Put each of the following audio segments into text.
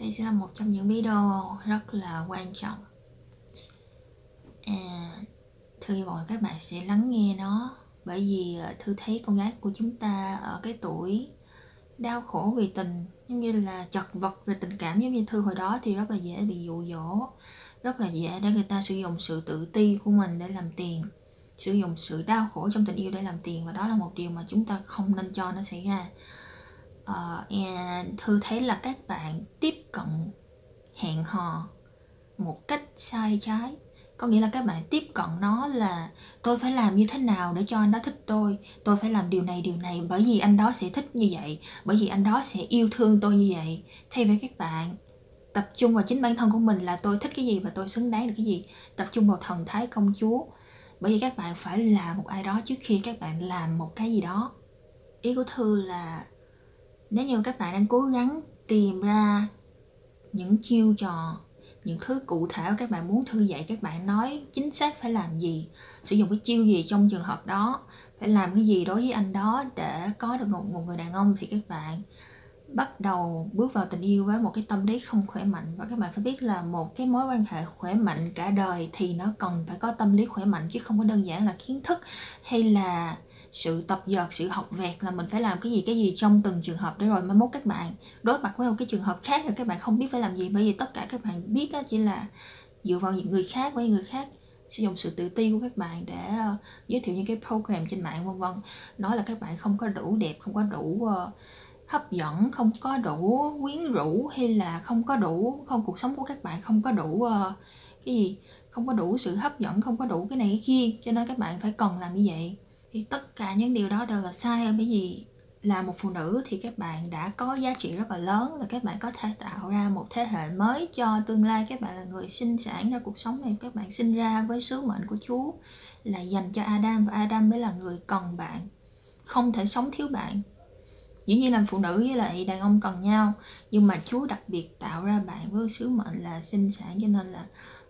đây sẽ là một trong những video rất là quan trọng. À, thư hy vọng các bạn sẽ lắng nghe nó bởi vì à, thư thấy con gái của chúng ta ở cái tuổi đau khổ vì tình giống như là chật vật về tình cảm giống như thư hồi đó thì rất là dễ bị dụ dỗ rất là dễ để người ta sử dụng sự tự ti của mình để làm tiền sử dụng sự đau khổ trong tình yêu để làm tiền và đó là một điều mà chúng ta không nên cho nó xảy ra uh, thư thấy là các bạn tiếp cận hẹn hò một cách sai trái. Có nghĩa là các bạn tiếp cận nó là tôi phải làm như thế nào để cho anh đó thích tôi? Tôi phải làm điều này điều này bởi vì anh đó sẽ thích như vậy bởi vì anh đó sẽ yêu thương tôi như vậy. Thay vì các bạn tập trung vào chính bản thân của mình là tôi thích cái gì và tôi xứng đáng được cái gì tập trung vào thần thái công chúa. Bởi vì các bạn phải là một ai đó trước khi các bạn làm một cái gì đó. Ý của thư là nếu như các bạn đang cố gắng tìm ra những chiêu trò những thứ cụ thể các bạn muốn thư dạy các bạn nói chính xác phải làm gì sử dụng cái chiêu gì trong trường hợp đó phải làm cái gì đối với anh đó để có được một, một người đàn ông thì các bạn bắt đầu bước vào tình yêu với một cái tâm lý không khỏe mạnh. Và các bạn phải biết là một cái mối quan hệ khỏe mạnh cả đời thì nó cần phải có tâm lý khỏe mạnh chứ không có đơn giản là kiến thức hay là sự tập dượt sự học vẹt là mình phải làm cái gì cái gì trong từng trường hợp để rồi mai mốt các bạn đối mặt với một cái trường hợp khác là các bạn không biết phải làm gì. Bởi vì tất cả các bạn biết đó chỉ là dựa vào những người khác với người khác sử dụng sự tự ti của các bạn để uh, giới thiệu những cái program trên mạng vân vân. Nói là các bạn không có đủ đẹp không có đủ uh, hấp dẫn không có đủ quyến rũ hay là không có đủ không cuộc sống của các bạn không có đủ uh, cái gì không có đủ sự hấp dẫn không có đủ cái này cái kia. Cho nên các bạn phải cần làm như vậy thì tất cả những điều đó đều là sai bởi vì là một phụ nữ thì các bạn đã có giá trị rất là lớn và các bạn có thể tạo ra một thế hệ mới cho tương lai. Các bạn là người sinh sản ra cuộc sống này, các bạn sinh ra với sứ mệnh của Chúa là dành cho Adam và Adam mới là người cần bạn, không thể sống thiếu bạn. Dĩ nhiên là phụ nữ với lại đàn ông cần nhau, nhưng mà Chúa đặc biệt tạo ra bạn với sứ mệnh là sinh sản, cho nên là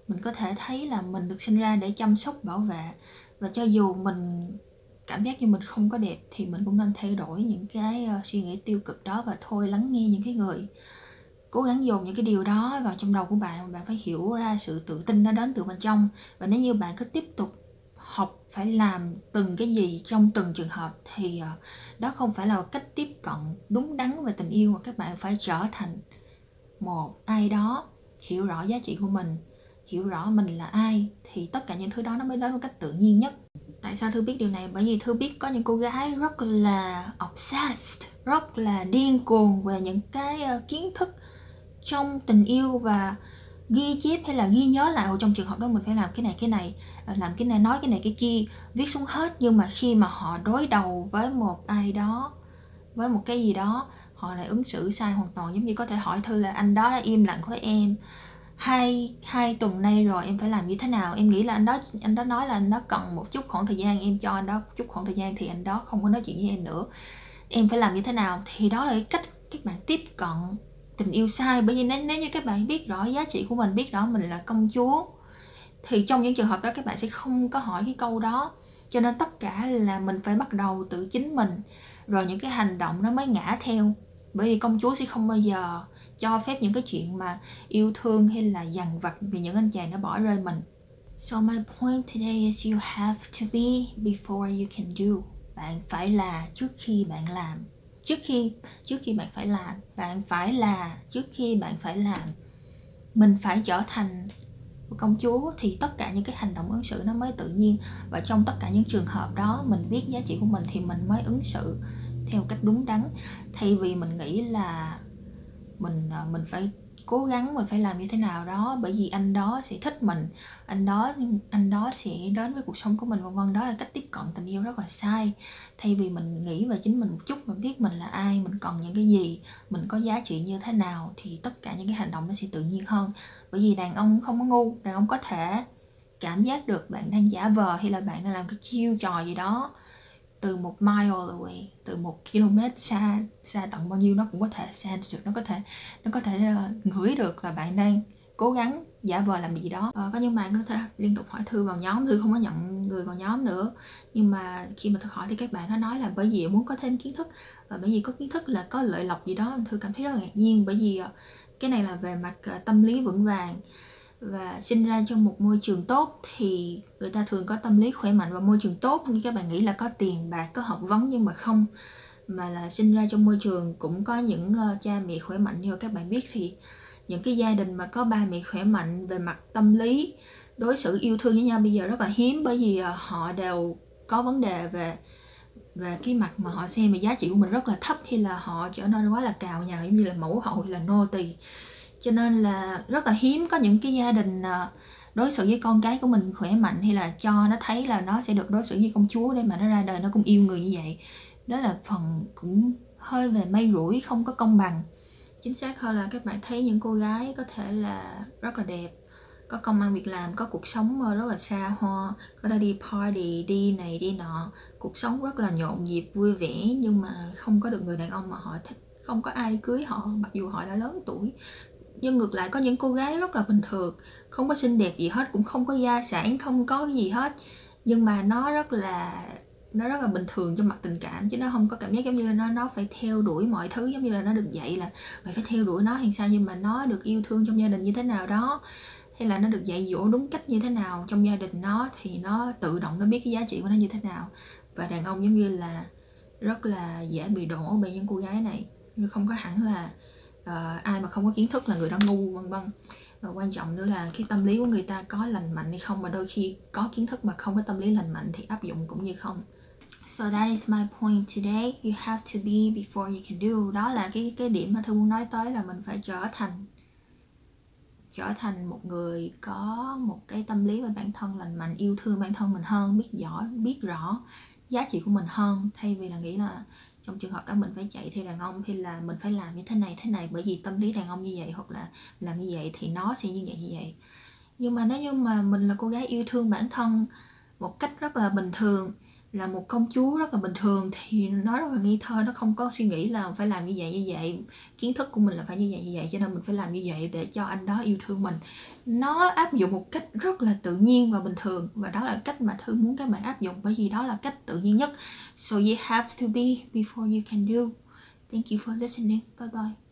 mình có thể thấy là mình được sinh ra để chăm sóc, bảo vệ. Và cho dù mình cảm giác như mình không có đẹp thì mình cũng nên thay đổi những cái uh, suy nghĩ tiêu cực đó và thôi lắng nghe những cái người cố gắng dồn những cái điều đó vào trong đầu của bạn. Bạn phải hiểu ra sự tự tin nó đến từ bên trong. Và nếu như bạn cứ tiếp tục học phải làm từng cái gì trong từng trường hợp thì uh, đó không phải là cách tiếp cận đúng đắn về tình yêu mà các bạn phải trở thành một ai đó hiểu rõ giá trị của mình hiểu rõ mình là ai thì tất cả những thứ đó nó mới đến một cách tự nhiên nhất tại sao thư biết điều này? Bởi vì thư biết có những cô gái rất là obsessed, rất là điên cuồng về những cái ờ, kiến thức trong tình yêu và ghi chép hay là ghi nhớ lại. Trong trường hợp đó mình phải làm cái này cái này ờ, làm cái này, nói cái này, cái kia, viết xuống hết. Nhưng mà khi mà họ đối đầu với một ai đó, với một cái gì đó, họ lại ứng xử sai hoàn toàn. Giống như có thể hỏi thư là, anh đó đã im lặng với em hai hai tuần nay rồi em phải làm như thế nào? Em nghĩ là anh đó anh đó nói là anh đó cần một chút khoảng thời gian em cho anh đó chút khoảng thời gian thì anh đó không có nói chuyện với em nữa. Em phải làm như thế nào? Thì đó là cái cách các bạn tiếp cận tình yêu sai bởi vì nếu, nếu như các bạn biết rõ giá trị của mình biết rõ mình là công chúa thì trong những trường hợp đó các bạn sẽ không có hỏi cái câu đó. Cho nên tất cả là mình phải bắt đầu từ chính mình rồi những cái hành động nó mới ngã theo. Bởi vì công chúa sẽ không bao giờ cho phép những cái chuyện mà yêu thương hay là dằn vặt vì những anh chàng đã bỏ rơi mình. So my point today is you have to be before you can do. Bạn phải là trước khi bạn làm. Trước khi trước khi bạn phải làm bạn phải là trước khi bạn phải làm mình phải trở thành công chúa thì tất cả những cái hành động ứng xử nó mới tự nhiên. Và trong tất cả những trường hợp đó mình biết giá trị của mình thì mình mới ứng xử theo cách đúng đắn. Thay vì mình nghĩ là mình à, mình phải cố gắng, mình phải làm như thế nào đó, bởi vì anh đó sẽ thích mình. Anh đó anh đó sẽ đến với cuộc sống của mình, vân vân. Đó là cách tiếp cận tình yêu rất là sai. Thay vì mình nghĩ về chính mình một chút, mình biết mình là ai, mình cần những cái gì, mình có giá trị như thế nào, thì tất cả những cái hành động nó sẽ tự nhiên hơn. Bởi vì đàn ông không có ngu, đàn ông có thể cảm giác được bạn đang giả vờ, hay là bạn đang làm cái chiêu trò gì đó từ một mile away từ một km xa xa tận bao nhiêu nó cũng có thể sense được nó có thể nó có thể uh, ngửi được là bạn đang cố gắng giả vờ làm gì đó. Ờ, có những bạn có thể liên tục hỏi thư vào nhóm thư không có nhận người vào nhóm nữa. Nhưng mà khi mà thư hỏi thì các bạn nó nói là bởi vì muốn có thêm kiến thức và bởi vì có kiến thức là có lợi lộc gì đó thư cảm thấy rất là ngạc nhiên bởi vì cái này là về mặt tâm lý vững vàng và sinh ra trong một môi trường tốt thì người ta thường có tâm lý khỏe mạnh và môi trường tốt. Như các bạn nghĩ là có tiền bạc có học vấn nhưng mà không mà là sinh ra trong môi trường cũng có những uh, cha mẹ khỏe mạnh. Như các bạn biết thì những cái gia đình mà có ba mẹ khỏe mạnh về mặt tâm lý đối xử yêu thương với nhau bây giờ rất là hiếm bởi vì uh, họ đều có vấn đề về về cái mặt mà họ xem về giá trị của mình rất là thấp hay là họ trở nên quá là cào nhào giống như là mẫu hậu hay là nô tỳ cho nên là rất là hiếm có những cái gia đình ờ, đối xử với con cái của mình khỏe mạnh hay là cho nó thấy là nó sẽ được đối xử như công chúa để mà nó ra đời, nó cũng yêu người như vậy. Đó là phần cũng hơi về may rủi, không có công bằng. Chính xác hơn là các bạn thấy những cô gái có thể là rất là đẹp, có công ăn việc làm, có cuộc sống ờ, rất là xa hoa, có thể đi party, đi này, đi nọ. Cuộc sống rất là nhộn nhịp, vui vẻ, nhưng mà không có được người đàn ông mà họ thích, không có ai cưới họ, mặc dù họ đã lớn tuổi nhưng ngược lại có những cô gái rất là bình thường, không có xinh đẹp gì hết, cũng không có gia sản, không có gì hết. Nhưng mà nó rất là, nó rất là bình thường trong mặt tình cảm, chứ nó không có cảm giác giống như là nó nó phải theo đuổi mọi thứ, giống như là nó được dạy là mày phải theo đuổi nó hay sao, nhưng mà nó được yêu thương trong gia đình như thế nào đó, hay là nó được dạy dỗ đúng cách như thế nào trong gia đình nó, thì nó tự động nó biết cái giá trị của nó như thế nào. Và đàn ông giống như là rất là dễ bị đổ bởi những cô gái này. Nhưng không có hẳn là uh, ai mà không có kiến thức là người đó ngu vân vân và quan trọng nữa là cái tâm lý của người ta có lành mạnh hay không mà đôi khi có kiến thức mà không có tâm lý lành mạnh thì áp dụng cũng như không So that is my point today. You have to be before you can do. Đó là cái cái điểm mà thư muốn nói tới là mình phải trở thành trở thành một người có một cái tâm lý về bản thân lành mạnh, yêu thương bản thân mình hơn, biết rõ, biết rõ giá trị của mình hơn thay vì là nghĩ là trong trường hợp đó mình phải chạy theo đàn ông hay là mình phải làm như thế này thế này, bởi vì tâm lý đàn ông như vậy hoặc là làm như vậy thì nó sẽ như vậy như vậy. Nhưng mà nếu như mà mình là cô gái yêu thương bản thân một cách rất là bình thường là một công chúa rất là bình thường, thì nó rất là nghi thơ, nó không có suy nghĩ là phải làm như vậy như vậy. Kiến thức của mình là phải như vậy như vậy, cho nên mình phải làm như vậy để cho anh đó yêu thương mình. Nó áp dụng một cách rất là tự nhiên và bình thường, và đó là cách mà thư muốn các bạn áp dụng, bởi vì đó là cách tự nhiên nhất. So you have to be before you can do. Thank you for listening. Bye bye.